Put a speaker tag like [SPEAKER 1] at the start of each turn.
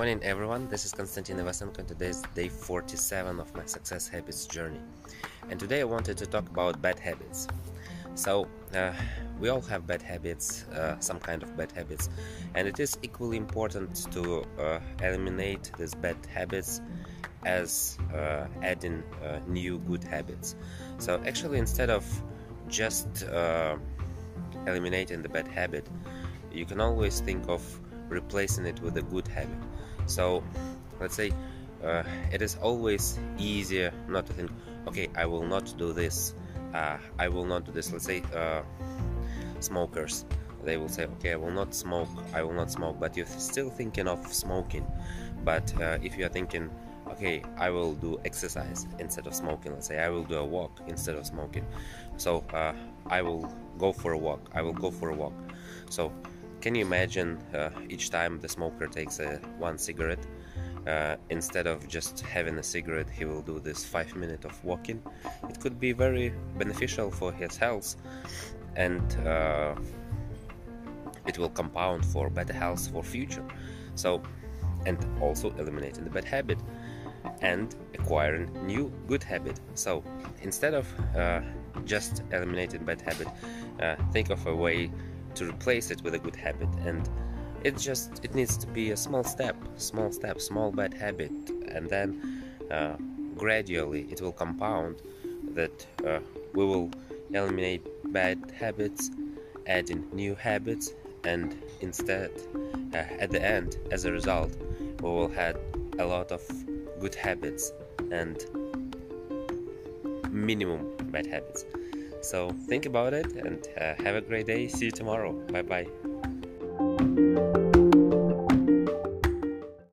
[SPEAKER 1] morning everyone, this is Konstantin Ivasenko and today is day 47 of my success habits journey. And today I wanted to talk about bad habits. So, uh, we all have bad habits, uh, some kind of bad habits, and it is equally important to uh, eliminate these bad habits as uh, adding uh, new good habits. So, actually, instead of just uh, eliminating the bad habit, you can always think of replacing it with a good habit. So let's say uh, it is always easier not to think, okay, I will not do this. Uh, I will not do this. Let's say uh, smokers, they will say, okay, I will not smoke. I will not smoke. But you're still thinking of smoking. But uh, if you are thinking, okay, I will do exercise instead of smoking. Let's say I will do a walk instead of smoking. So uh, I will go for a walk. I will go for a walk. So can you imagine uh, each time the smoker takes a one cigarette, uh, instead of just having a cigarette, he will do this five minutes of walking. It could be very beneficial for his health, and uh, it will compound for better health for future. So, and also eliminating the bad habit and acquiring new good habit. So, instead of uh, just eliminating bad habit, uh, think of a way to replace it with a good habit and it just it needs to be a small step small step small bad habit and then uh, gradually it will compound that uh, we will eliminate bad habits adding new habits and instead uh, at the end as a result we will have a lot of good habits and minimum bad habits so think about it and uh, have a great day. See you tomorrow. Bye bye.